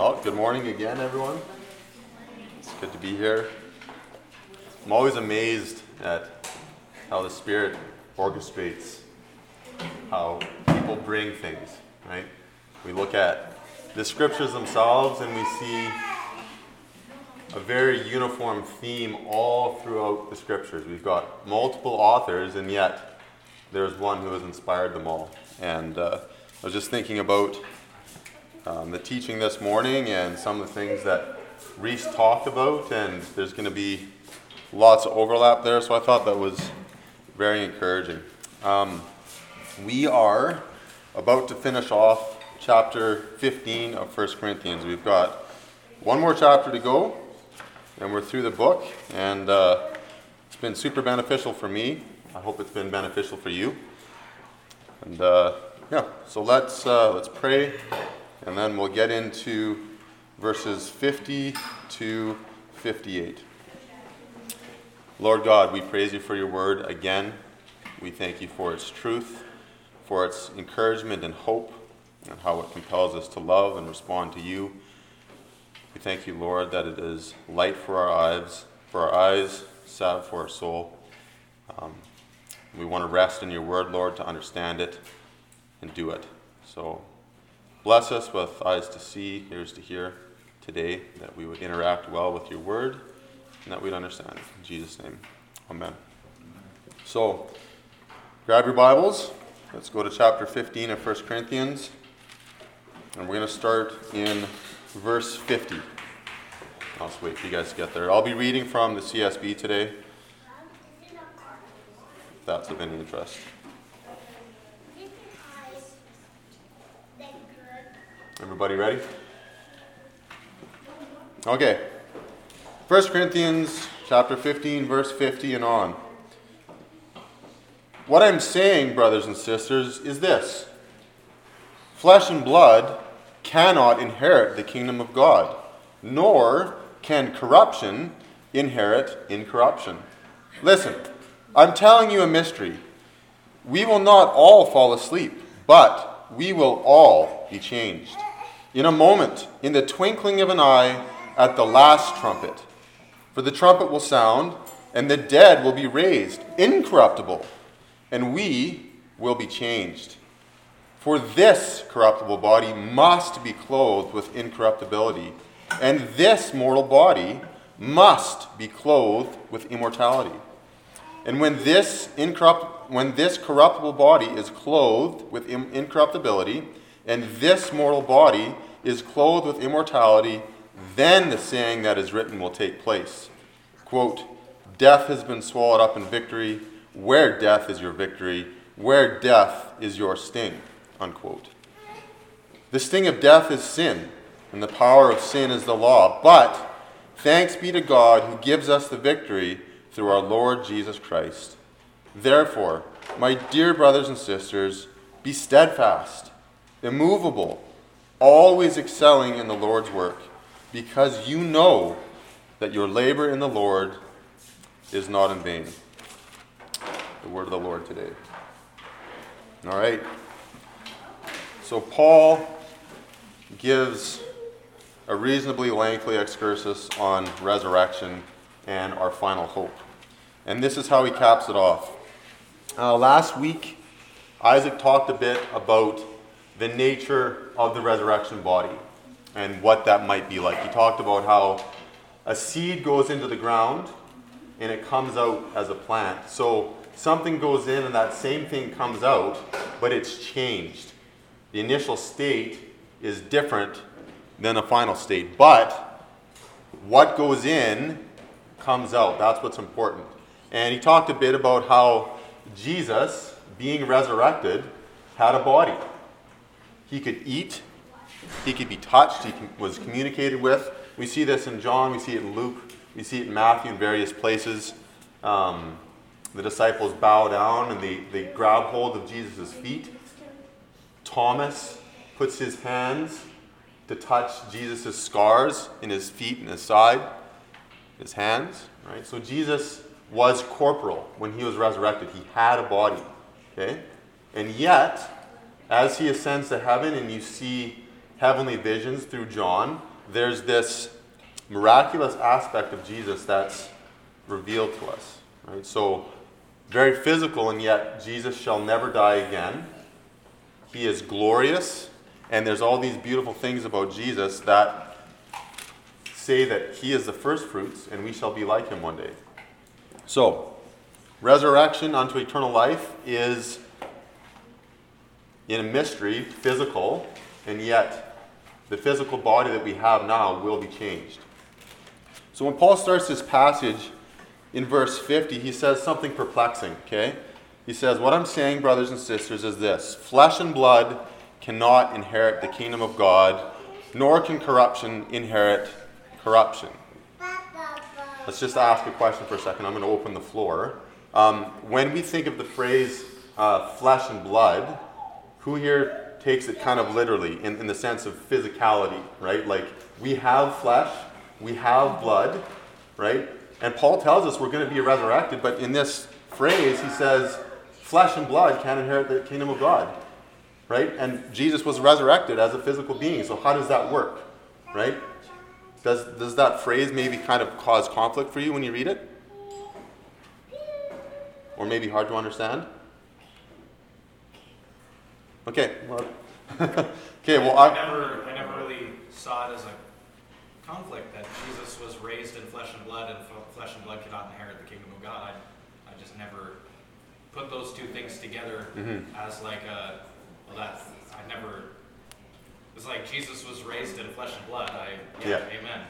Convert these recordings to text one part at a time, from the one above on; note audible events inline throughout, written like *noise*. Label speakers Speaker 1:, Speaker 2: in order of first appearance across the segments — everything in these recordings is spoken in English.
Speaker 1: Well, good morning again, everyone. It's good to be here. I'm always amazed at how the Spirit orchestrates how people bring things, right? We look at the scriptures themselves and we see a very uniform theme all throughout the scriptures. We've got multiple authors, and yet there's one who has inspired them all. And uh, I was just thinking about um, the teaching this morning and some of the things that Reese talked about, and there's going to be lots of overlap there, so I thought that was very encouraging. Um, we are about to finish off chapter 15 of 1 Corinthians. We've got one more chapter to go, and we're through the book, and uh, it's been super beneficial for me. I hope it's been beneficial for you. And uh, yeah, so let's uh, let's pray and then we'll get into verses 50 to 58. Lord God, we praise you for your word again. We thank you for its truth, for its encouragement and hope, and how it compels us to love and respond to you. We thank you, Lord, that it is light for our eyes, for our eyes, salve for our soul. Um, we want to rest in your word, Lord, to understand it and do it. So Bless us with eyes to see, ears to hear today, that we would interact well with your word and that we'd understand. In Jesus' name, amen. So, grab your Bibles. Let's go to chapter 15 of 1 Corinthians. And we're going to start in verse 50. I'll just wait for you guys to get there. I'll be reading from the CSB today, that's of any interest. Everybody ready? Okay. 1 Corinthians chapter 15 verse 50 and on. What I'm saying, brothers and sisters, is this. Flesh and blood cannot inherit the kingdom of God, nor can corruption inherit incorruption. Listen, I'm telling you a mystery. We will not all fall asleep, but we will all be changed in a moment, in the twinkling of an eye, at the last trumpet. For the trumpet will sound, and the dead will be raised, incorruptible, and we will be changed. For this corruptible body must be clothed with incorruptibility, and this mortal body must be clothed with immortality. And when this, incorrupt, when this corruptible body is clothed with incorruptibility, and this mortal body is clothed with immortality, then the saying that is written will take place. Quote, Death has been swallowed up in victory. Where death is your victory? Where death is your sting? Unquote. The sting of death is sin, and the power of sin is the law. But thanks be to God who gives us the victory through our Lord Jesus Christ. Therefore, my dear brothers and sisters, be steadfast immovable, always excelling in the Lord's work, because you know that your labor in the Lord is not in vain. The word of the Lord today. All right. So, Paul gives a reasonably lengthy excursus on resurrection and our final hope. And this is how he caps it off. Uh, last week, Isaac talked a bit about the nature of the resurrection body and what that might be like. He talked about how a seed goes into the ground and it comes out as a plant. So something goes in and that same thing comes out, but it's changed. The initial state is different than the final state, but what goes in comes out. That's what's important. And he talked a bit about how Jesus, being resurrected, had a body. He could eat, he could be touched, he was communicated with. We see this in John, we see it in Luke, we see it in Matthew in various places. Um, the disciples bow down and they, they grab hold of Jesus' feet. Thomas puts his hands to touch Jesus' scars in his feet and his side, his hands. Right? So Jesus was corporal when he was resurrected. He had a body. Okay? And yet, as he ascends to heaven and you see heavenly visions through John, there's this miraculous aspect of Jesus that's revealed to us. Right? So, very physical, and yet Jesus shall never die again. He is glorious, and there's all these beautiful things about Jesus that say that he is the first fruits, and we shall be like him one day. So, resurrection unto eternal life is in a mystery, physical, and yet the physical body that we have now will be changed. So when Paul starts this passage in verse 50, he says something perplexing, okay? He says, What I'm saying, brothers and sisters, is this flesh and blood cannot inherit the kingdom of God, nor can corruption inherit corruption. Let's just ask a question for a second. I'm going to open the floor. Um, when we think of the phrase uh, flesh and blood, who here takes it kind of literally in, in the sense of physicality, right? Like we have flesh, we have blood, right? And Paul tells us we're going to be resurrected, but in this phrase, he says, flesh and blood can't inherit the kingdom of God, right? And Jesus was resurrected as a physical being, so how does that work, right? Does, does that phrase maybe kind of cause conflict for you when you read it? Or maybe hard to understand? Okay, well, *laughs* okay, well,
Speaker 2: I, I never, I never really saw it as a conflict that Jesus was raised in flesh and blood, and flesh and blood cannot inherit the kingdom of God. I, I just never put those two things together mm-hmm. as like a well, that I never. It's like Jesus was raised in flesh and blood. I yeah, yeah. amen.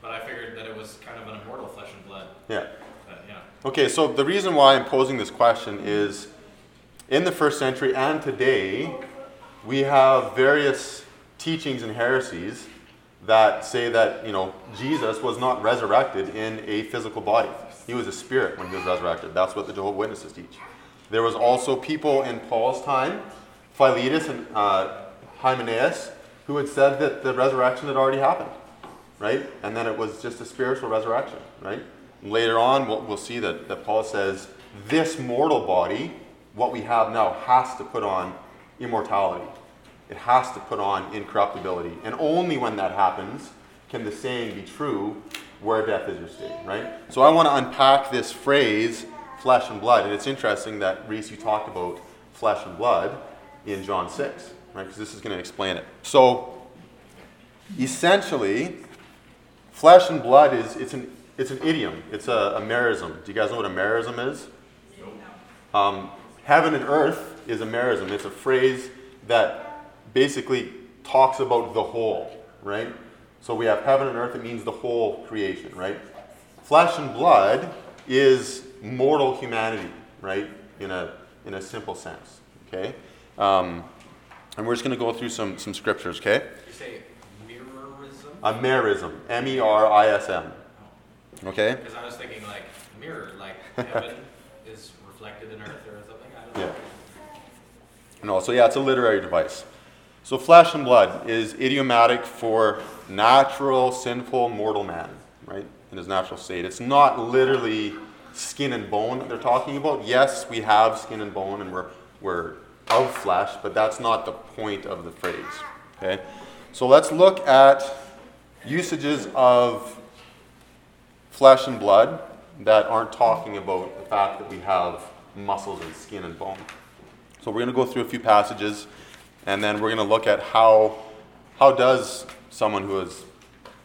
Speaker 2: But I figured that it was kind of an immortal flesh and blood.
Speaker 1: Yeah. But, yeah. Okay, so the reason why I'm posing this question is in the first century and today, we have various teachings and heresies that say that you know Jesus was not resurrected in a physical body. He was a spirit when he was resurrected. That's what the Jehovah Witnesses teach. There was also people in Paul's time, Philetus and uh, Hymenaeus, who had said that the resurrection had already happened, right? And then it was just a spiritual resurrection, right? later on, we'll, we'll see that, that Paul says this mortal body what we have now has to put on immortality. It has to put on incorruptibility. And only when that happens can the saying be true, where death is your state, right? So I want to unpack this phrase, flesh and blood. And it's interesting that, Reese, you talked about flesh and blood in John 6, right? Because this is going to explain it. So essentially, flesh and blood is it's an it's an idiom. It's a, a merism. Do you guys know what a merism is? Um, Heaven and earth is a merism. It's a phrase that basically talks about the whole, right? So we have heaven and earth, it means the whole creation, right? Flesh and blood is mortal humanity, right? In a, in a simple sense, okay? Um, and we're just going to go through some, some scriptures, okay?
Speaker 2: You say mirrorism?
Speaker 1: A merism, M E R I S M. Okay?
Speaker 2: Because I was thinking like mirror, like heaven *laughs* is reflected in earth or
Speaker 1: yeah. No, so yeah, it's a literary device. So flesh and blood is idiomatic for natural, sinful, mortal man, right? In his natural state. It's not literally skin and bone that they're talking about. Yes, we have skin and bone and we're, we're of flesh, but that's not the point of the phrase. Okay? So let's look at usages of flesh and blood that aren't talking about the fact that we have muscles and skin and bone. So we're going to go through a few passages, and then we're going to look at how how does someone who is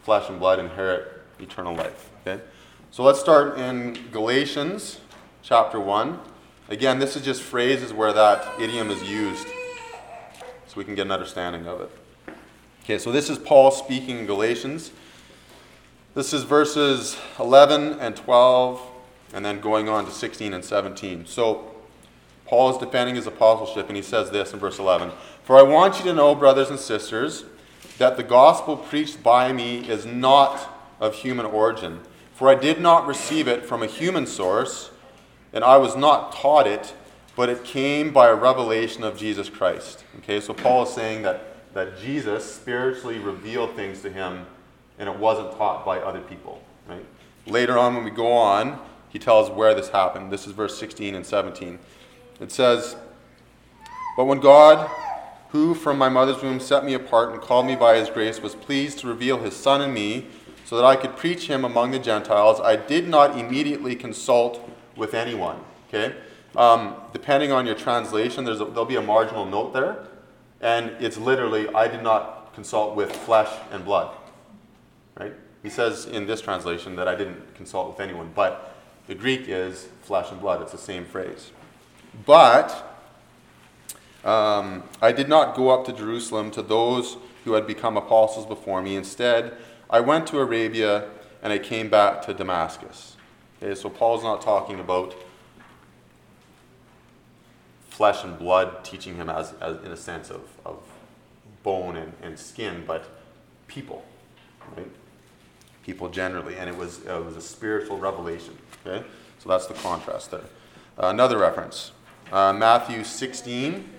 Speaker 1: flesh and blood inherit eternal life. Okay, so let's start in Galatians chapter one. Again, this is just phrases where that idiom is used, so we can get an understanding of it. Okay, so this is Paul speaking in Galatians. This is verses 11 and 12 and then going on to 16 and 17. So Paul is defending his apostleship, and he says this in verse 11 For I want you to know, brothers and sisters, that the gospel preached by me is not of human origin. For I did not receive it from a human source, and I was not taught it, but it came by a revelation of Jesus Christ. Okay, so Paul is saying that, that Jesus spiritually revealed things to him, and it wasn't taught by other people. Right? Later on, when we go on, he tells where this happened. This is verse 16 and 17. It says, But when God who from my mother's womb set me apart and called me by his grace, was pleased to reveal his Son in me so that I could preach him among the Gentiles, I did not immediately consult with anyone. Okay? Um, depending on your translation, there's a, there'll be a marginal note there, and it's literally, I did not consult with flesh and blood. Right? He says in this translation that I didn't consult with anyone, but the Greek is flesh and blood. It's the same phrase. But um, I did not go up to Jerusalem to those who had become apostles before me. Instead, I went to Arabia and I came back to Damascus. Okay, so Paul's not talking about flesh and blood teaching him as, as in a sense of, of bone and, and skin, but people, right? People generally, and it was it was a spiritual revelation. Okay, so that's the contrast there. Uh, another reference, uh, Matthew 16.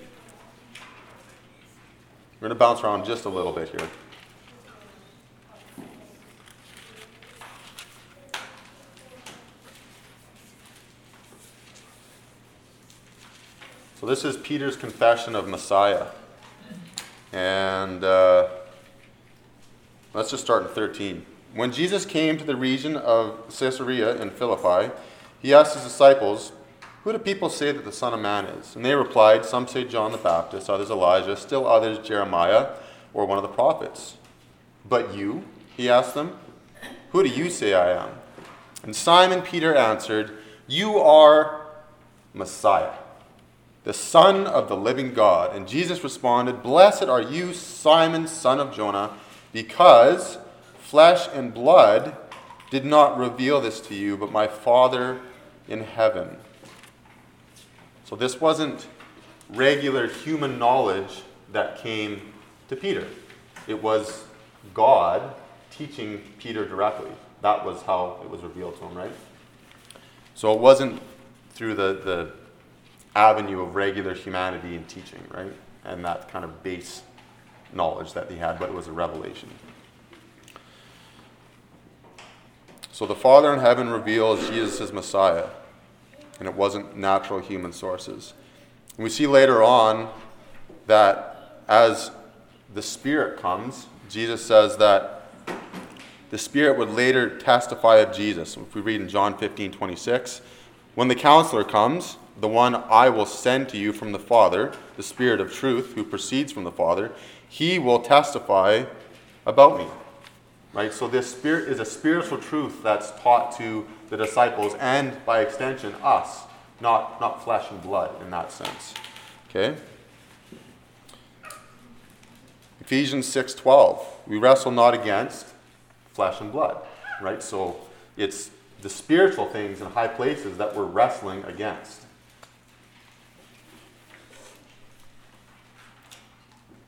Speaker 1: We're going to bounce around just a little bit here. So, this is Peter's confession of Messiah. And uh, let's just start in 13. When Jesus came to the region of Caesarea in Philippi, he asked his disciples, Who do people say that the Son of Man is? And they replied, Some say John the Baptist, others Elijah, still others Jeremiah, or one of the prophets. But you, he asked them, Who do you say I am? And Simon Peter answered, You are Messiah the Son of the living God. And Jesus responded, Blessed are you, Simon, son of Jonah, because flesh and blood did not reveal this to you, but my Father in heaven. So this wasn't regular human knowledge that came to Peter. It was God teaching Peter directly. That was how it was revealed to him, right? So it wasn't through the, the avenue of regular humanity and teaching, right? And that kind of base knowledge that he had, but it was a revelation. So the Father in heaven reveals Jesus as Messiah, and it wasn't natural human sources. And we see later on that as the Spirit comes, Jesus says that the Spirit would later testify of Jesus. If we read in John 15 26, when the counselor comes, the one I will send to you from the Father, the Spirit of truth, who proceeds from the Father, he will testify about me. Right? So this spirit is a spiritual truth that's taught to the disciples and by extension us, not, not flesh and blood in that sense. Okay? Ephesians 6:12. We wrestle not against flesh and blood, right? So it's the spiritual things in high places that we're wrestling against.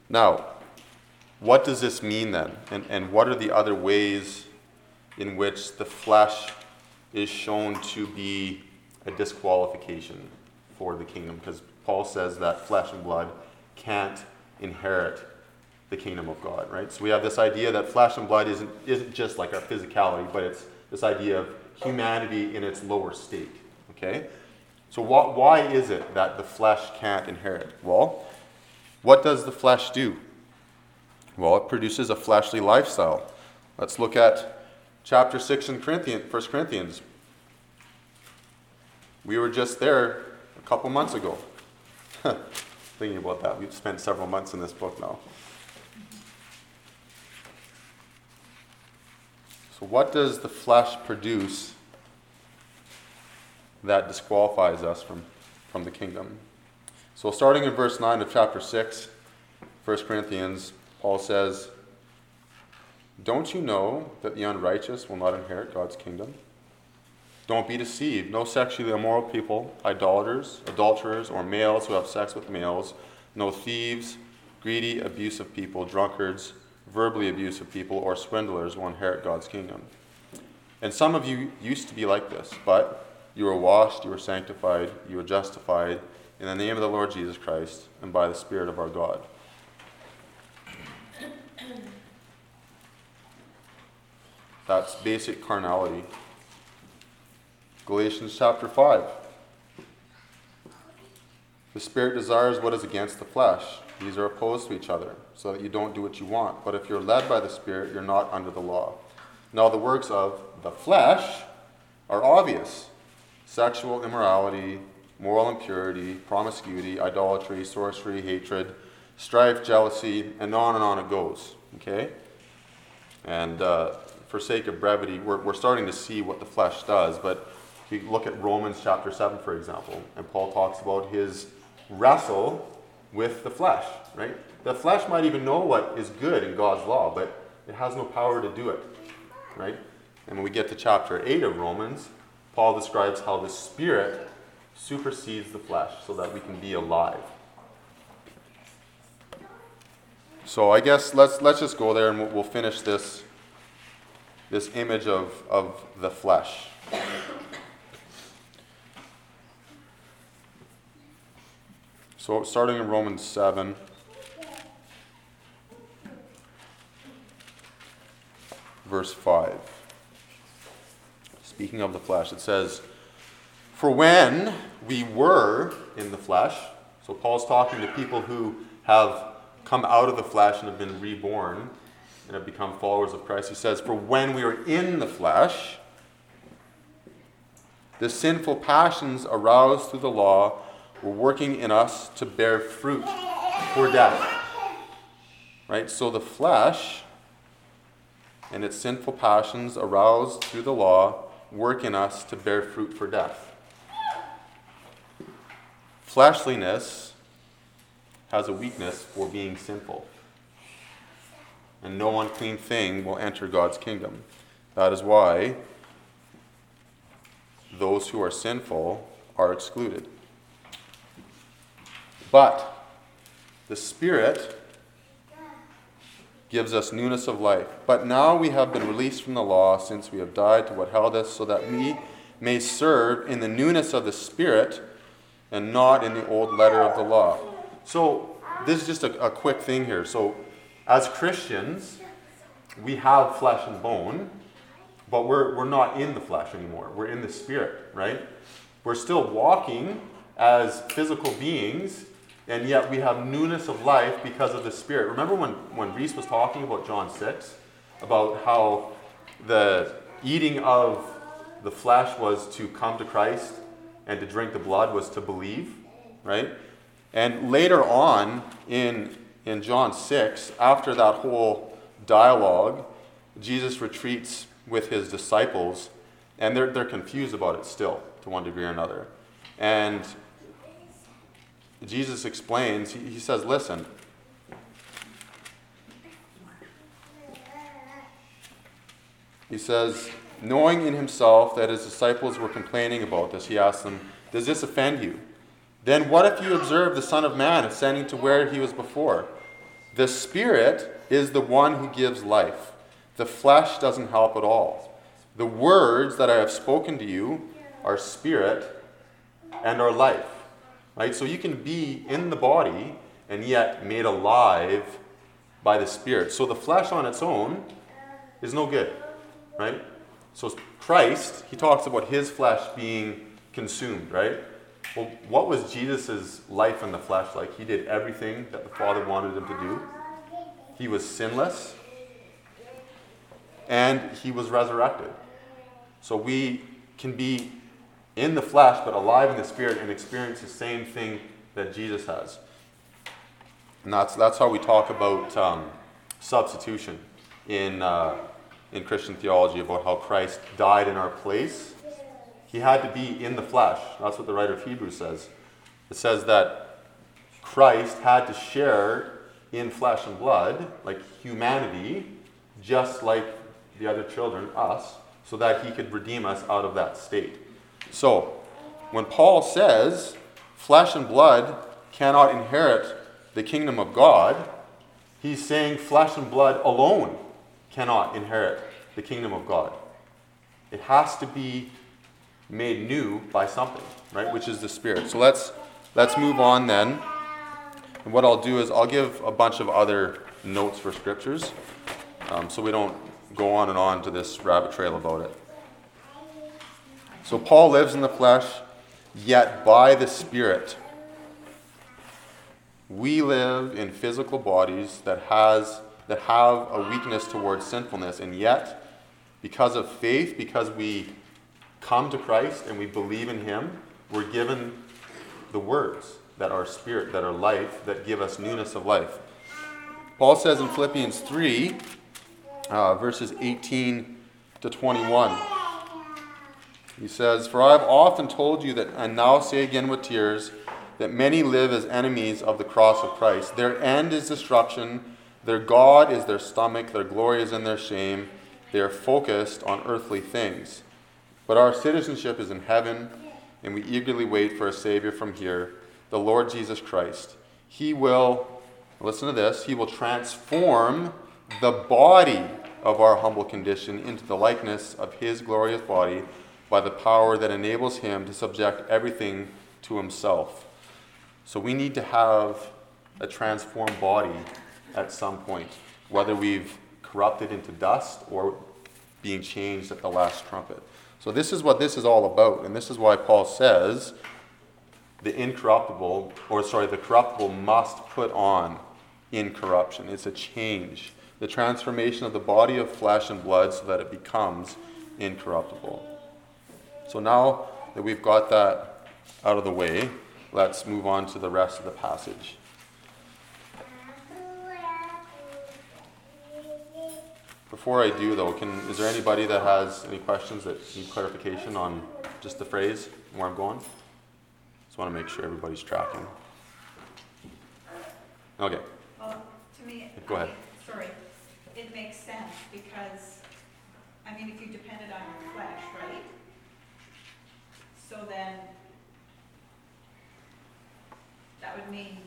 Speaker 1: Now, what does this mean then? And, and what are the other ways in which the flesh is shown to be a disqualification for the kingdom? Because Paul says that flesh and blood can't inherit the kingdom of God, right? So we have this idea that flesh and blood isn't, isn't just like our physicality, but it's this idea of humanity in its lower state, okay? So wh- why is it that the flesh can't inherit? Well, what does the flesh do? Well, it produces a fleshly lifestyle. Let's look at chapter 6 in Corinthians, 1 Corinthians. We were just there a couple months ago. *laughs* Thinking about that, we've spent several months in this book now. So, what does the flesh produce that disqualifies us from, from the kingdom? So, starting in verse 9 of chapter 6, 1 Corinthians, Paul says, Don't you know that the unrighteous will not inherit God's kingdom? Don't be deceived. No sexually immoral people, idolaters, adulterers, or males who have sex with males, no thieves, greedy, abusive people, drunkards, verbally abusive people, or swindlers will inherit God's kingdom. And some of you used to be like this, but you were washed, you were sanctified, you were justified in the name of the Lord Jesus Christ and by the Spirit of our God. That's basic carnality. Galatians chapter 5. The Spirit desires what is against the flesh. These are opposed to each other, so that you don't do what you want. But if you're led by the Spirit, you're not under the law. Now, the works of the flesh are obvious sexual immorality, moral impurity, promiscuity, idolatry, sorcery, hatred, strife, jealousy, and on and on it goes. Okay? And uh, for sake of brevity, we're, we're starting to see what the flesh does, but if you look at Romans chapter 7, for example, and Paul talks about his wrestle with the flesh, right? The flesh might even know what is good in God's law, but it has no power to do it, right? And when we get to chapter 8 of Romans, Paul describes how the Spirit supersedes the flesh so that we can be alive. So I guess let's, let's just go there and we'll, we'll finish this, this image of, of the flesh. So, starting in Romans 7. Verse 5. Speaking of the flesh, it says, For when we were in the flesh, so Paul's talking to people who have come out of the flesh and have been reborn and have become followers of Christ. He says, For when we are in the flesh, the sinful passions aroused through the law were working in us to bear fruit for death. Right? So the flesh and its sinful passions aroused through the law work in us to bear fruit for death. Fleshliness has a weakness for being sinful. And no unclean thing will enter God's kingdom. That is why those who are sinful are excluded. But the Spirit gives us newness of life. But now we have been released from the law since we have died to what held us, so that we may serve in the newness of the Spirit and not in the old letter of the law. So, this is just a, a quick thing here. So, as Christians, we have flesh and bone, but we're, we're not in the flesh anymore. We're in the Spirit, right? We're still walking as physical beings and yet we have newness of life because of the Spirit. Remember when, when Reese was talking about John 6, about how the eating of the flesh was to come to Christ and to drink the blood was to believe, right? And later on in, in John 6, after that whole dialogue, Jesus retreats with his disciples, and they're, they're confused about it still, to one degree or another. And Jesus explains, he, he says, listen, he says, knowing in himself that his disciples were complaining about this, he asked them, Does this offend you? Then what if you observe the Son of Man ascending to where he was before? The Spirit is the one who gives life. The flesh doesn't help at all. The words that I have spoken to you are spirit and are life. Right? So you can be in the body and yet made alive by the Spirit. So the flesh on its own is no good. Right? So Christ, he talks about his flesh being consumed, right? Well, what was Jesus' life in the flesh like? He did everything that the Father wanted him to do. He was sinless. And he was resurrected. So we can be in the flesh, but alive in the spirit, and experience the same thing that Jesus has. And that's, that's how we talk about um, substitution in, uh, in Christian theology, about how Christ died in our place. He had to be in the flesh. That's what the writer of Hebrews says. It says that Christ had to share in flesh and blood, like humanity, just like the other children, us, so that he could redeem us out of that state. So, when Paul says flesh and blood cannot inherit the kingdom of God, he's saying flesh and blood alone cannot inherit the kingdom of God. It has to be made new by something, right? Which is the Spirit. So let's let's move on then. And what I'll do is I'll give a bunch of other notes for scriptures, um, so we don't go on and on to this rabbit trail about it. So Paul lives in the flesh, yet by the Spirit. We live in physical bodies that, has, that have a weakness towards sinfulness, and yet, because of faith, because we come to Christ and we believe in Him, we're given the words that are spirit, that are life, that give us newness of life. Paul says in Philippians 3, uh, verses 18 to 21. He says, For I have often told you that, and now say again with tears, that many live as enemies of the cross of Christ. Their end is destruction, their God is their stomach, their glory is in their shame. They are focused on earthly things. But our citizenship is in heaven, and we eagerly wait for a Savior from here, the Lord Jesus Christ. He will, listen to this, He will transform the body of our humble condition into the likeness of His glorious body by the power that enables Him to subject everything to Himself. So we need to have a transformed body at some point, whether we've corrupted into dust or being changed at the last trumpet. So this is what this is all about, and this is why Paul says the incorruptible, or sorry, the corruptible must put on incorruption. It's a change the transformation of the body of flesh and blood so that it becomes incorruptible. So now that we've got that out of the way, let's move on to the rest of the passage. Before I do, though, can, is there anybody that has any questions that need clarification on just the phrase where I'm going? Just want to make sure everybody's tracking. Okay.
Speaker 3: Well, to me,
Speaker 1: Go
Speaker 3: I
Speaker 1: ahead.
Speaker 3: mean, sorry, it makes sense because, I mean, if you depended on your flesh, right? So then, that would mean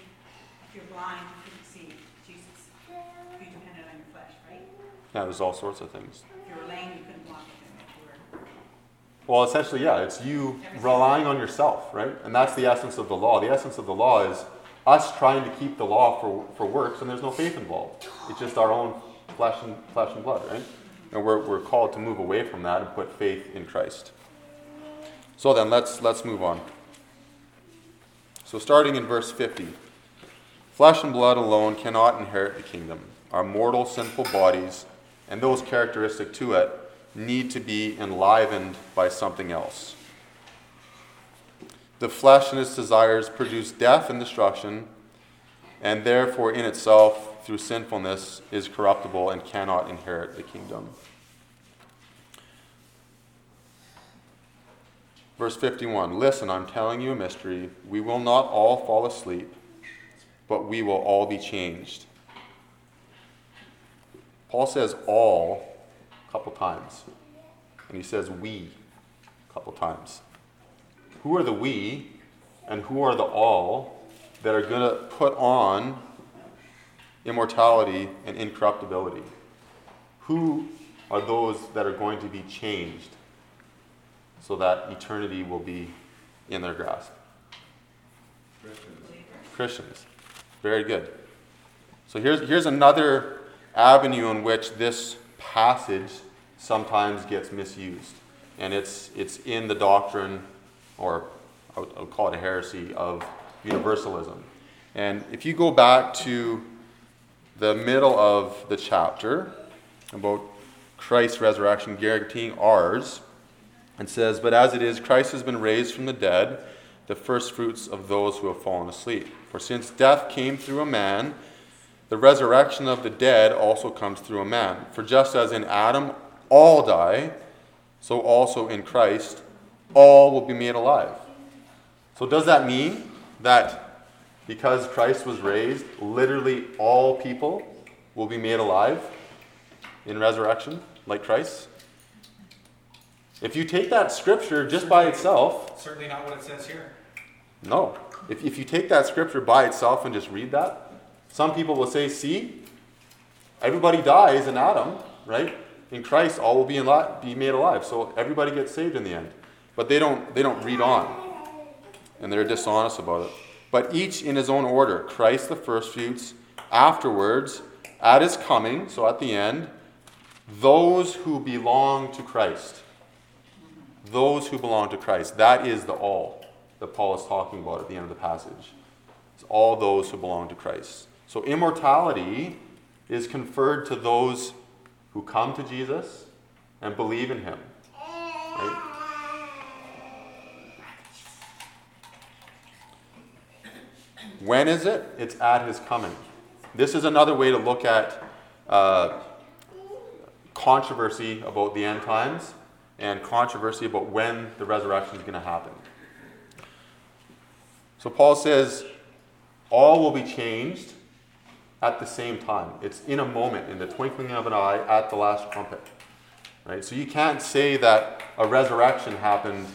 Speaker 3: if you're blind, you couldn't see Jesus. If you depended on your flesh, right?
Speaker 1: Yeah, there's all sorts of things.
Speaker 3: If you were lame, you couldn't walk with him if you were.
Speaker 1: Well, essentially, yeah, it's you relying on yourself, right? And that's the essence of the law. The essence of the law is us trying to keep the law for, for works, and there's no faith involved. It's just our own flesh and flesh and blood, right? And we're, we're called to move away from that and put faith in Christ. So then let's let's move on. So starting in verse 50. Flesh and blood alone cannot inherit the kingdom. Our mortal sinful bodies and those characteristic to it need to be enlivened by something else. The flesh and its desires produce death and destruction, and therefore, in itself, through sinfulness, is corruptible and cannot inherit the kingdom. Verse 51 Listen, I'm telling you a mystery. We will not all fall asleep, but we will all be changed. Paul says all a couple times, and he says we a couple times. Who are the we and who are the all that are going to put on immortality and incorruptibility? Who are those that are going to be changed so that eternity will be in their grasp? Christians. Christians. Very good. So here's, here's another avenue in which this passage sometimes gets misused. And it's, it's in the doctrine, or I would, call it a heresy, of universalism. And if you go back to the middle of the chapter about Christ's resurrection guaranteeing ours, and says, But as it is, Christ has been raised from the dead, the first fruits of those who have fallen asleep. For since death came through a man, the resurrection of the dead also comes through a man. For just as in Adam all die, so also in Christ all will be made alive. So, does that mean that because Christ was raised, literally all people will be made alive in resurrection, like Christ? If you take that scripture just by itself,
Speaker 2: Certainly not what it says here.
Speaker 1: no. If, if you take that scripture by itself and just read that, some people will say, see, everybody dies in Adam, right? In Christ, all will be, in li- be made alive. So everybody gets saved in the end. But they don't, they don't read on. And they're dishonest about it. But each in his own order Christ the first fruits, afterwards, at his coming, so at the end, those who belong to Christ. Those who belong to Christ. That is the all that Paul is talking about at the end of the passage. It's all those who belong to Christ. So immortality is conferred to those who come to Jesus and believe in him. Right? When is it? It's at his coming. This is another way to look at uh, controversy about the end times and controversy about when the resurrection is going to happen. So Paul says, all will be changed at the same time. It's in a moment, in the twinkling of an eye, at the last trumpet. Right? So you can't say that a resurrection happened,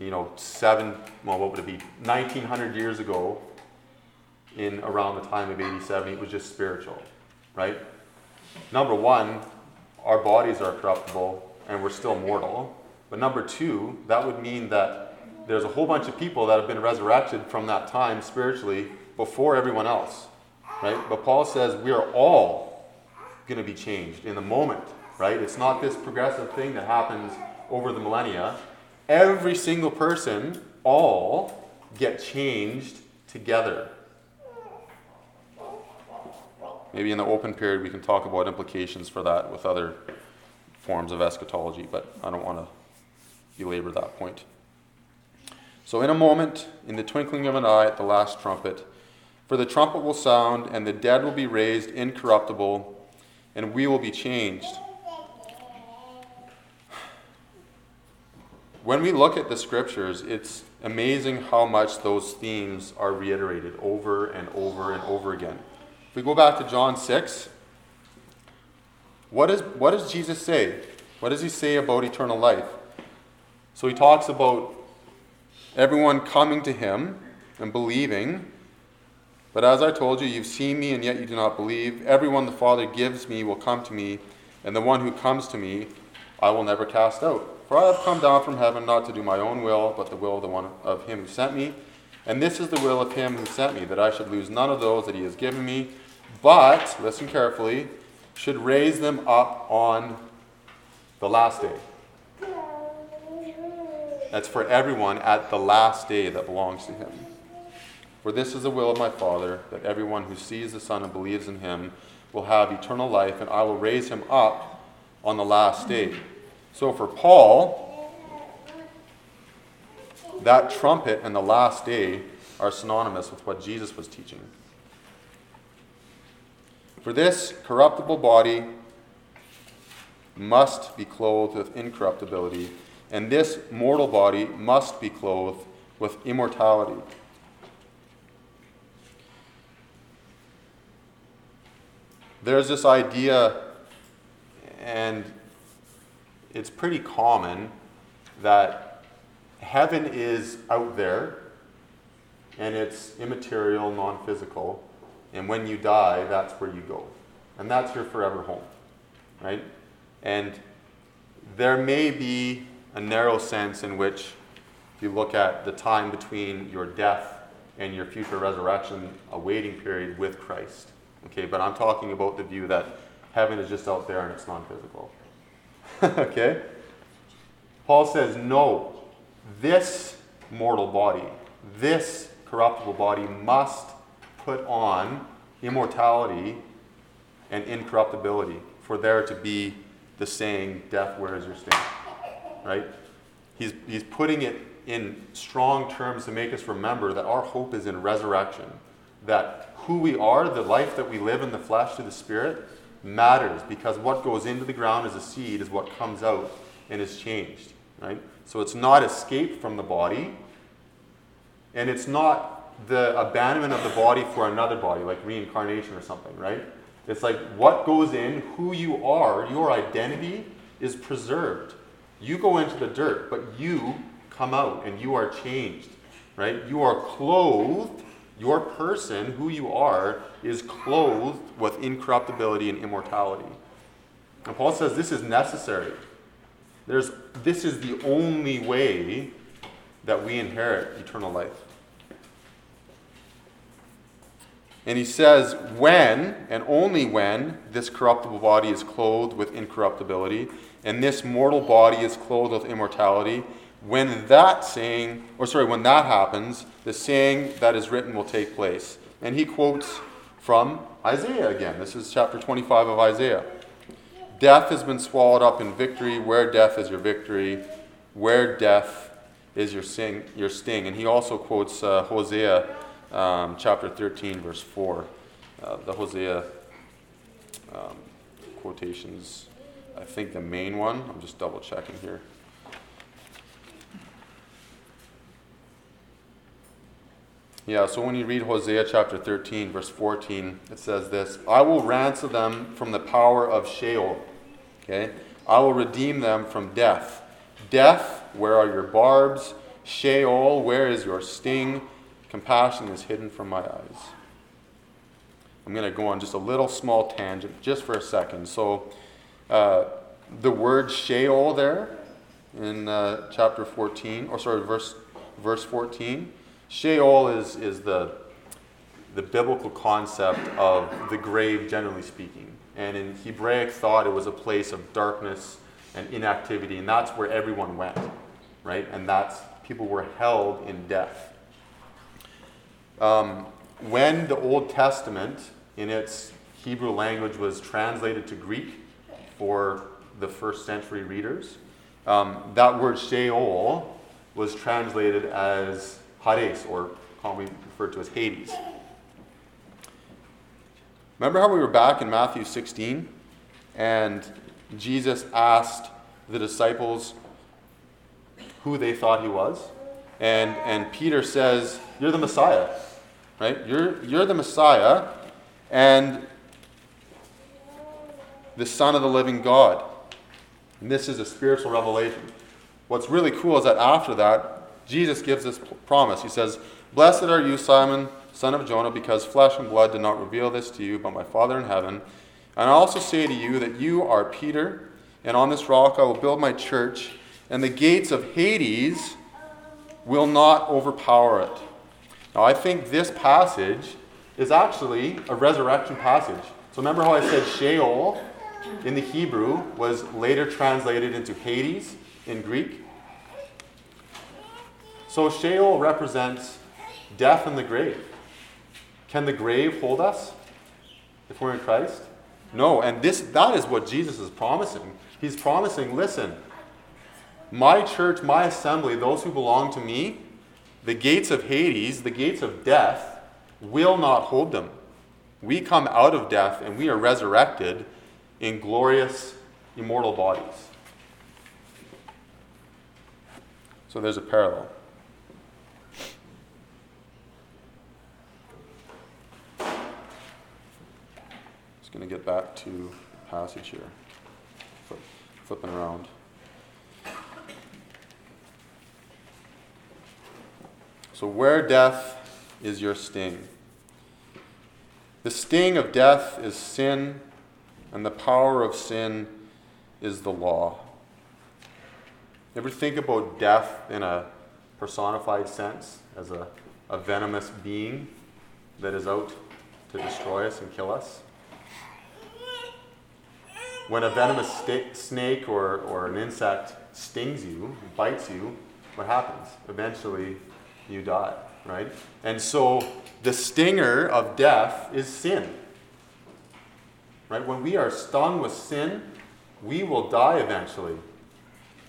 Speaker 1: you know, seven, well, what would it be, 1900 years ago in around the time of 87. It was just spiritual, right? Number one, our bodies are corruptible and we're still mortal. But number two, that would mean that there's a whole bunch of people that have been resurrected from that time spiritually before everyone else, right? But Paul says we are all going to be changed in the moment, right? It's not this progressive thing that happens over the millennia. Every single person, all get changed together. Maybe in the open period we can talk about implications for that with other forms of eschatology, but I don't want to belabor that point. So, in a moment, in the twinkling of an eye at the last trumpet, for the trumpet will sound, and the dead will be raised incorruptible, and we will be changed. When we look at the scriptures, it's amazing how much those themes are reiterated over and over and over again. If we go back to John 6, what, is, what does Jesus say? What does he say about eternal life? So he talks about everyone coming to him and believing. But as I told you, you've seen me and yet you do not believe. Everyone the Father gives me will come to me, and the one who comes to me I will never cast out. For I have come down from heaven not to do my own will, but the will of the one of him who sent me. And this is the will of him who sent me, that I should lose none of those that he has given me, but, listen carefully, should raise them up on the last day. That's for everyone at the last day that belongs to him. For this is the will of my Father, that everyone who sees the Son and believes in him will have eternal life, and I will raise him up on the last day. So for Paul, that trumpet and the last day are synonymous with what Jesus was teaching. For this corruptible body must be clothed with incorruptibility, and this mortal body must be clothed with immortality. There's this idea, and it's pretty common, that heaven is out there and it's immaterial, non physical and when you die, that's where you go. And that's your forever home, right? And there may be a narrow sense in which, if you look at the time between your death and your future resurrection, a waiting period with Christ. Okay, but I'm talking about the view that heaven is just out there and it's non physical. *laughs* okay? Paul says, no, this mortal body, this corruptible body must put on immortality and incorruptibility for there to be the saying, Death, where is your sting? Right? He's, he's putting it in strong terms to make us remember that our hope is in resurrection. That who we are, the life that we live in the flesh to the spirit, matters because what goes into the ground as a seed is what comes out and is changed. Right? So it's not escape from the body, and it's not the abandonment of the body for another body, like reincarnation or something, right? It's like what goes in, who you are, your identity is preserved. You go into the dirt, but you come out and you are changed, right? You are clothed, your person, who you are, is clothed with incorruptibility and immortality. And Paul says this is necessary. There's, this is the only way that we inherit eternal life. And he says, when, and only when, this corruptible body is clothed with incorruptibility, and this mortal body is clothed with immortality, when that saying, or sorry, when that happens, the saying that is written will take place. And he quotes from Isaiah again. This is chapter 25 of Isaiah. Death has been swallowed up in victory. Where death is your victory, where death is your, sing, your sting. And he also quotes uh, Hosea um, chapter 13, verse 4. Uh, the Hosea um, quotations, I think the main one. I'm just double checking here. Yeah, so when you read Hosea chapter 13, verse 14, it says this I will ransom them from the power of Sheol. Okay? I will redeem them from death. Death, where are your barbs? Sheol, where is your sting? Compassion is hidden from my eyes. I'm going to go on just a little small tangent just for a second. So, uh, the word Sheol there in uh, chapter 14, or sorry, verse, verse 14 Sheol is, is the, the biblical concept of the grave, generally speaking. And in Hebraic thought, it was a place of darkness and inactivity, and that's where everyone went, right? And that's people were held in death. Um, when the Old Testament, in its Hebrew language, was translated to Greek for the first century readers, um, that word Sheol was translated as Hades, or commonly referred to as Hades. Remember how we were back in Matthew 16 and Jesus asked the disciples who they thought he was? And, and Peter says, You're the Messiah, right? You're, you're the Messiah and the Son of the living God. And this is a spiritual revelation. What's really cool is that after that, Jesus gives this promise. He says, Blessed are you, Simon, son of Jonah, because flesh and blood did not reveal this to you, but my Father in heaven. And I also say to you that you are Peter, and on this rock I will build my church, and the gates of Hades will not overpower it. Now, I think this passage is actually a resurrection passage. So, remember how I said Sheol in the Hebrew was later translated into Hades in Greek? So Sheol represents death and the grave. Can the grave hold us if we're in Christ? No, and this that is what Jesus is promising. He's promising, listen, my church, my assembly, those who belong to me, the gates of Hades, the gates of death, will not hold them. We come out of death and we are resurrected in glorious, immortal bodies. So there's a parallel. Just going to get back to passage here. Flip, flipping around. So, where death is your sting? The sting of death is sin, and the power of sin is the law. Ever think about death in a personified sense as a, a venomous being that is out to destroy us and kill us? When a venomous st- snake or, or an insect stings you, bites you, what happens? Eventually, you die, right? And so the stinger of death is sin. Right? When we are stung with sin, we will die eventually.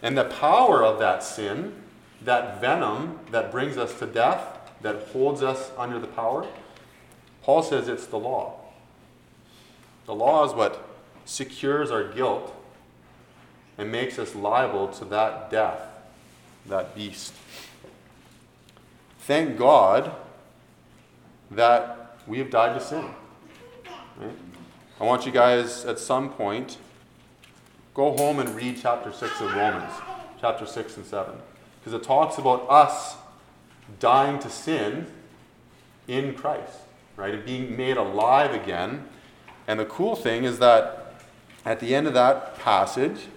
Speaker 1: And the power of that sin, that venom that brings us to death, that holds us under the power, Paul says it's the law. The law is what secures our guilt and makes us liable to that death, that beast. Thank God that we have died to sin. Right? I want you guys at some point go home and read chapter 6 of Romans, chapter 6 and 7, because it talks about us dying to sin in Christ, right? And being made alive again. And the cool thing is that at the end of that passage,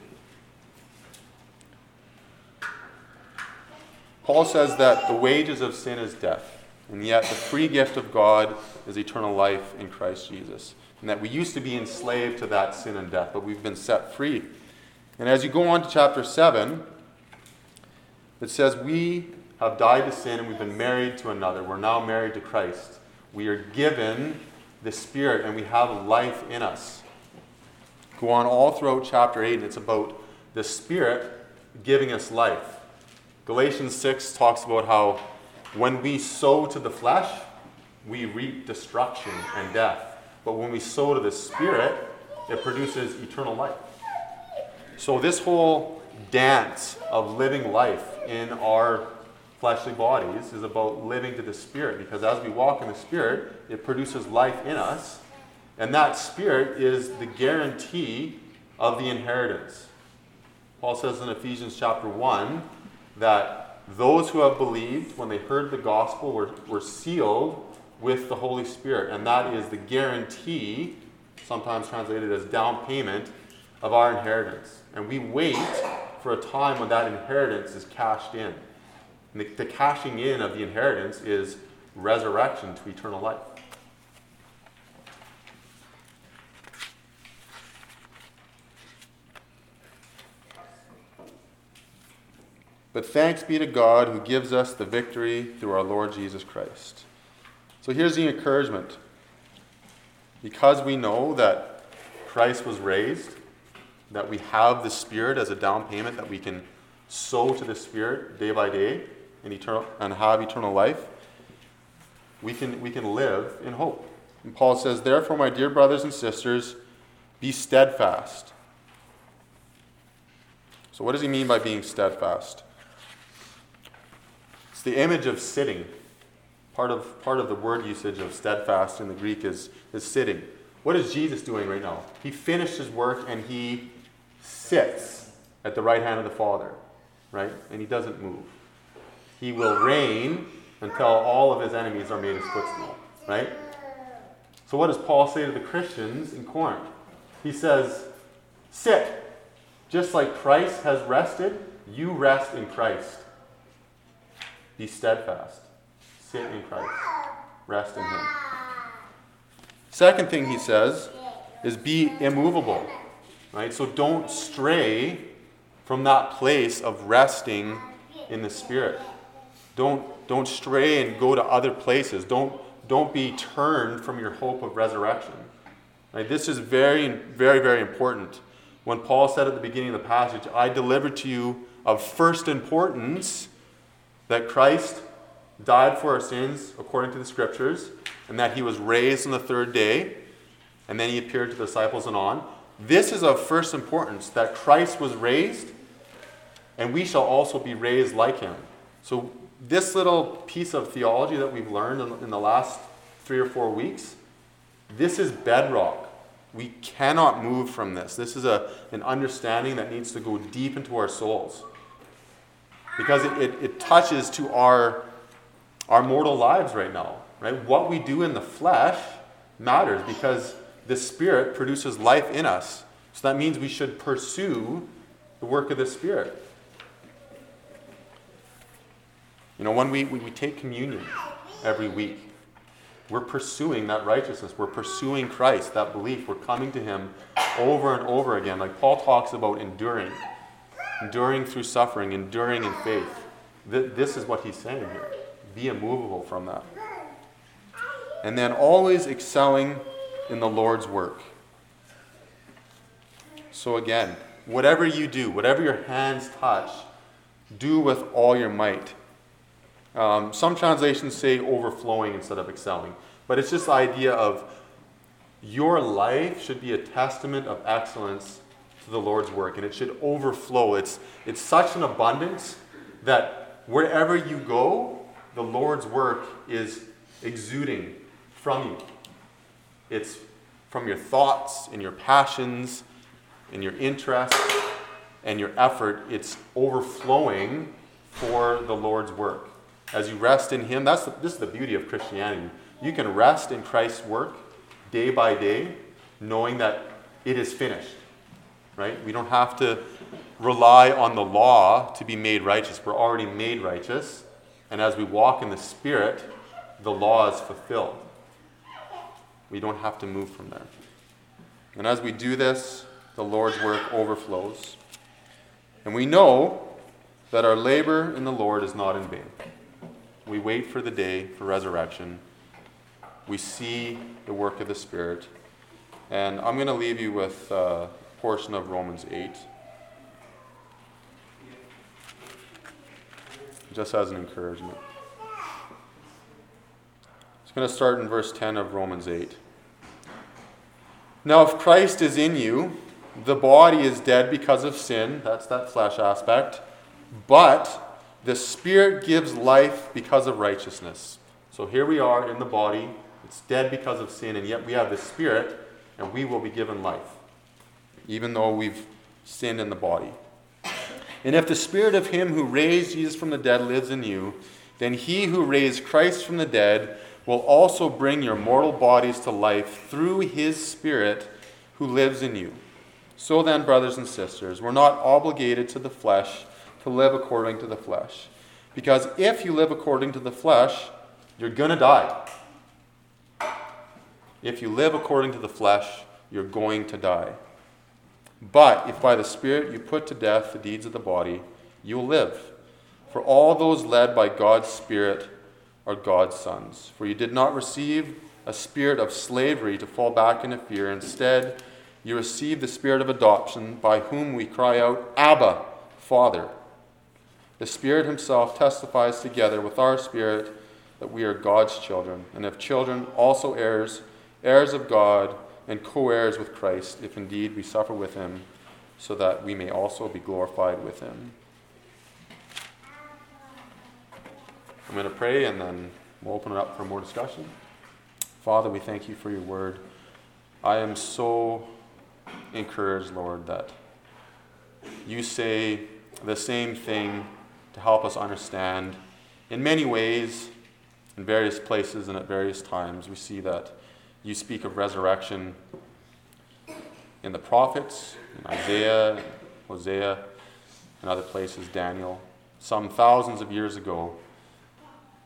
Speaker 1: Paul says that the wages of sin is death, and yet the free gift of God is eternal life in Christ Jesus. And that we used to be enslaved to that sin and death, but we've been set free. And as you go on to chapter 7, It says, We have died to sin and we've been married to another. We're now married to Christ. We are given the Spirit and we have life in us. Go on all throughout chapter 8, and it's about the Spirit giving us life. Galatians 6 talks about how when we sow to the flesh, we reap destruction and death. But when we sow to the Spirit, it produces eternal life. So, this whole dance of living life in our fleshly bodies is about living to the Spirit because as we walk in the Spirit, it produces life in us. And that Spirit is the guarantee of the inheritance. Paul says in Ephesians chapter 1 that those who have believed, when they heard the gospel, were, were sealed with the Holy Spirit. And that is the guarantee, sometimes translated as down payment, of our inheritance. And we wait for a time when that inheritance is cashed in. The, the cashing in of the inheritance is resurrection to eternal life. But thanks be to God who gives us the victory through our Lord Jesus Christ. So here's the encouragement. Because we know that Christ was raised, that we have the Spirit as a down payment, that we can sow to the Spirit day by day and, eternal, and have eternal life, we can, we can live in hope. And Paul says, Therefore, my dear brothers and sisters, be steadfast. So, what does he mean by being steadfast? The image of sitting. Part of, part of the word usage of steadfast in the Greek is, is sitting. What is Jesus doing right now? He finished his work and he sits at the right hand of the Father, right? And he doesn't move. He will reign until all of his enemies are made his footstool, right? So, what does Paul say to the Christians in Corinth? He says, Sit. Just like Christ has rested, you rest in Christ. Be steadfast. Sit in Christ. Rest in Him. Second thing he says is be immovable. Right? So don't stray from that place of resting in the Spirit. Don't, don't stray and go to other places. Don't, don't be turned from your hope of resurrection. Right? This is very, very, very important. When Paul said at the beginning of the passage, I delivered to you of first importance that Christ died for our sins according to the scriptures, and that he was raised on the third day, and then he appeared to the disciples and on. This is of first importance that Christ was raised, and we shall also be raised like him. So, this little piece of theology that we've learned in, the last three or four weeks, this is bedrock. We cannot move from this. This is a, an understanding that needs to go deep into our souls because it, it, it, touches to our, our mortal lives right now. Right? What we do in the flesh matters because the Spirit produces life in us. So that means we should pursue the work of the Spirit. You know, when we, we, we take communion every week, we're pursuing that righteousness. We're pursuing Christ, that belief. We're coming to Him over and over again. Like Paul talks about enduring enduring through suffering, enduring in faith. This is what he's saying here. Be immovable from that. And then always excelling in the Lord's work. So again, whatever you do, whatever your hands touch, do with all your might. Um, some translations say overflowing instead of excelling, but it's just the idea of your life should be a testament of excellence to the Lord's work, and it should overflow. It's, it's such an abundance that wherever you go, the Lord's work is exuding from you. It's from your thoughts and your passions and your interests and your effort. It's overflowing for the Lord's work. As you rest in Him, that's the, this is the beauty of Christianity. You can rest in Christ's work day by day, knowing that it is finished right? We don't have to rely on the law to be made righteous. We're already made righteous. And as we walk in the Spirit, the law is fulfilled. We don't have to move from there. And as we do this, the Lord's work overflows. And we know that our labor in the Lord is not in vain. We wait for the day for resurrection. We see the work of the Spirit. And I'm going to leave you with a portion of Romans 8. Just as an encouragement. It's going to start in verse 10 of Romans 8. Now, if Christ is in you, the body is dead because of sin. That's that flesh aspect. But the Spirit gives life because of righteousness. So here we are in the body. It's dead because of sin, and yet we have the Spirit, and we will be given life, even though we've sinned in the body. And if the Spirit of Him who raised Jesus from the dead lives in you, then He who raised Christ from the dead will also bring your mortal bodies to life through His Spirit who lives in you. So then, brothers and sisters, we're not obligated to the flesh to live according to the flesh. Because if you live according to the flesh, you're going to die. If you live according to the flesh, you're going to die. But if by the Spirit you put to death the deeds of the body, you will live. For all those led by God's Spirit are God's sons. For you did not receive a spirit of slavery to fall back into fear. Instead, you received the spirit of adoption, by whom we cry out, Abba, Father. The Spirit Himself testifies together with our spirit that we are God's children, and if children, also heirs, heirs of God, and co heirs with Christ, if indeed we suffer with Him, so that we may also be glorified with Him. I'm going to pray and then we'll open it up for more discussion. Father, we thank you for your word. I am so encouraged, Lord, that you say the same thing to help us understand. In many ways, in various places and at various times, we see that you speak of resurrection in the prophets, in Isaiah, Hosea, and other places, Daniel, some thousands of years ago.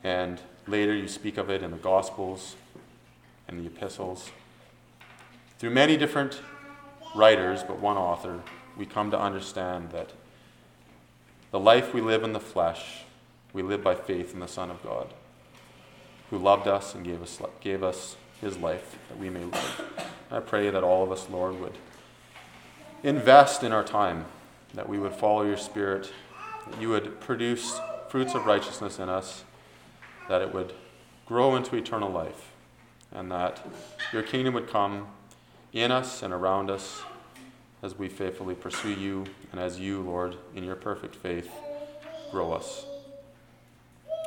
Speaker 1: And later you speak of it in the Gospels and the epistles. Through many different writers, but one author, we come to understand that the life we live in the flesh, we live by faith in the Son of God, who loved us and gave us, gave us his life that we may live. I pray that all of us, Lord, would invest in our time, that we would follow your Spirit, that you would produce fruits of righteousness in us, that it would grow into eternal life, and that your kingdom would come in us and around us as we faithfully pursue you, and as you, Lord, in your perfect faith, grow us.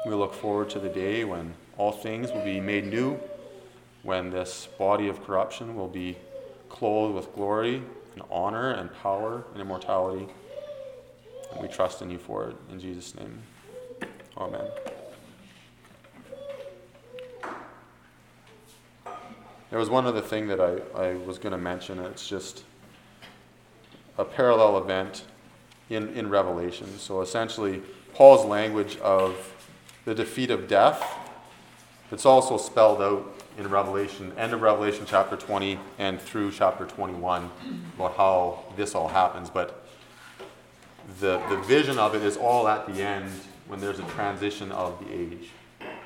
Speaker 1: We look forward to the day when all things will be made new, when this body of corruption will be clothed with glory and honor and power and immortality. And we trust in you for it. In Jesus' name. Amen. There was one other thing that I, I was going to mention. It's just a parallel event in, in Revelation. So essentially, Paul's language of the defeat of death, it's also spelled out in Revelation, end of Revelation chapter 20 and through chapter 21 about how this all happens. But the, the vision of it is all at the end when there's a transition of the age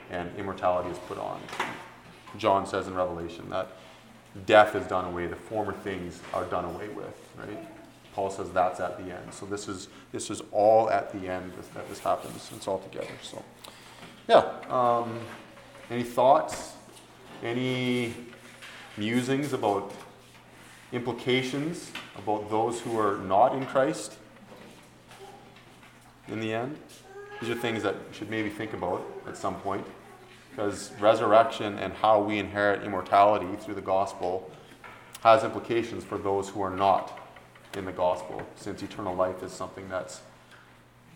Speaker 1: and immortality is put on. John says in Revelation that death is done away, the former things are done away with, right? Paul says that's at the end. So this is this is all at the end that this happens. It's all together. So yeah. Um, any thoughts? Any musings about implications about those who are not in Christ in the end? These are things that you should maybe think about at some point. Because resurrection and how we inherit immortality through the gospel has implications for those who are not in the gospel, since eternal life is something that's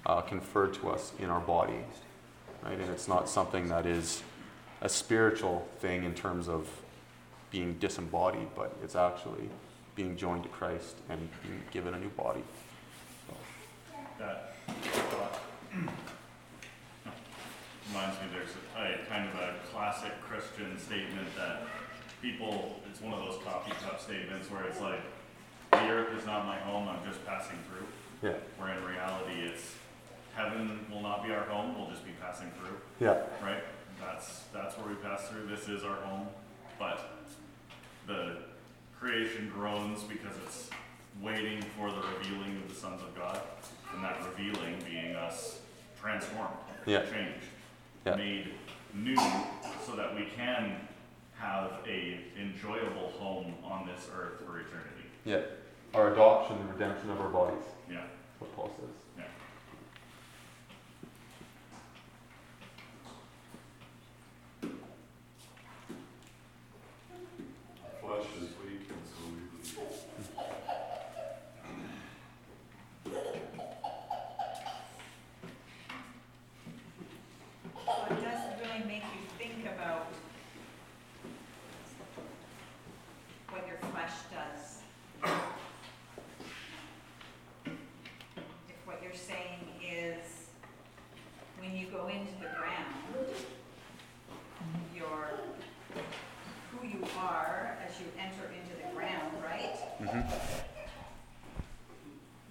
Speaker 1: uh, conferred to us in our body, right? And it's not something that is a spiritual thing in terms of being disembodied, but it's actually being joined to Christ and being given a new body.
Speaker 4: So. That reminds me there's a, a, kind of a classic Christian statement that people, it's one of those coffee cup statements where it's like, the earth is not my home, I'm just passing through.
Speaker 1: Yeah.
Speaker 4: Where in reality, it's heaven will not be our home, we'll just be passing through,
Speaker 1: Yeah.
Speaker 4: right? That's, that's where we pass through, this is our home, but the creation groans because it's waiting for the revealing of the sons of God, and that revealing being us transformed,
Speaker 1: Yeah.
Speaker 4: changed,
Speaker 1: Yeah.
Speaker 4: made new, so that we can have a enjoyable home on this earth for eternity.
Speaker 1: Yeah. Our adoption and redemption of our bodies.
Speaker 4: Yeah,
Speaker 1: What Paul says.
Speaker 4: yeah.
Speaker 5: Flesh is weak and so we believe.
Speaker 3: So it does really make you think about what your flesh does. If what you're saying is, when you go into the ground, your, who you are as you enter into the ground, right?
Speaker 1: Mm-hmm.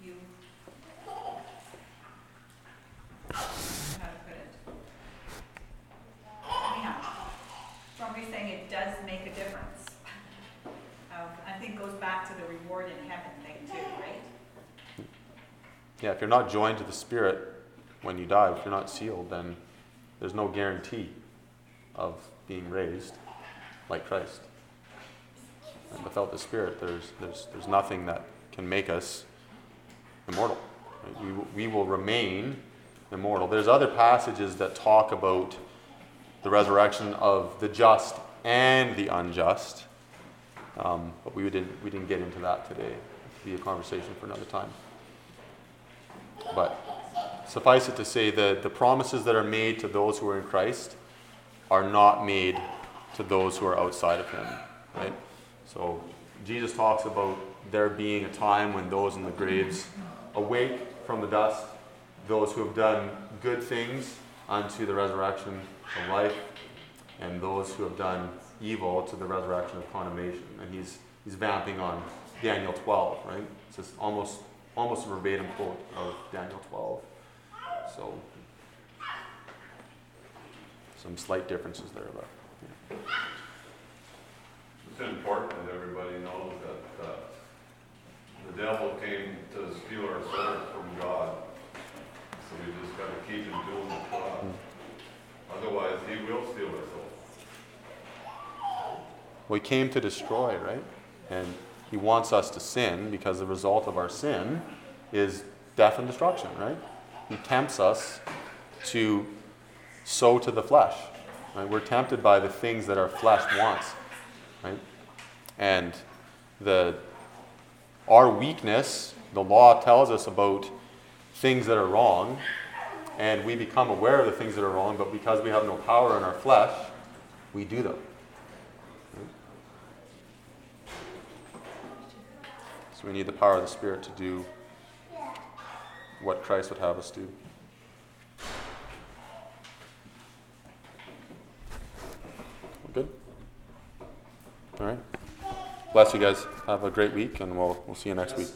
Speaker 3: You, how to put it? Anyhow, so I'm just saying it does make a difference. Um, I think goes back to the reward in heaven thing too, right?
Speaker 1: Yeah, if you're not joined to the Spirit when you die, if you're not sealed, then there's no guarantee of being raised like Christ. And without the Spirit, there's, there's, there's nothing that can make us immortal. right? We, we will remain immortal. There's other passages that talk about the resurrection of the just and the unjust, um, but we didn't, we didn't get into that today. It'll be a conversation for another time. But suffice it to say that the promises that are made to those who are in Christ are not made to those who are outside of Him, right? So Jesus talks about there being a time when those in the graves awake from the dust, those who have done good things unto the resurrection of life, and those who have done evil to the resurrection of condemnation. And he's he's vamping on Daniel 12, right? It's just almost almost a verbatim quote of Daniel 12. So some slight differences there, but
Speaker 5: It's important that everybody knows that, uh, the devil came to steal our soul from God. So we just gotta keep him doing the cross. Otherwise, he will steal our soul.
Speaker 1: well, he came to destroy, right? And he wants us to sin because the result of our sin is death and destruction, right? He tempts us to sow to the flesh. Right? We're tempted by the things that our flesh wants, right? And the our weakness, the law tells us about things that are wrong, and we become aware of the things that are wrong, but because we have no power in our flesh, we do them. So we need the power of the Spirit to do what Christ would have us do. Good? All right. Bless you guys. Have a great week, and we'll, we'll see you next week.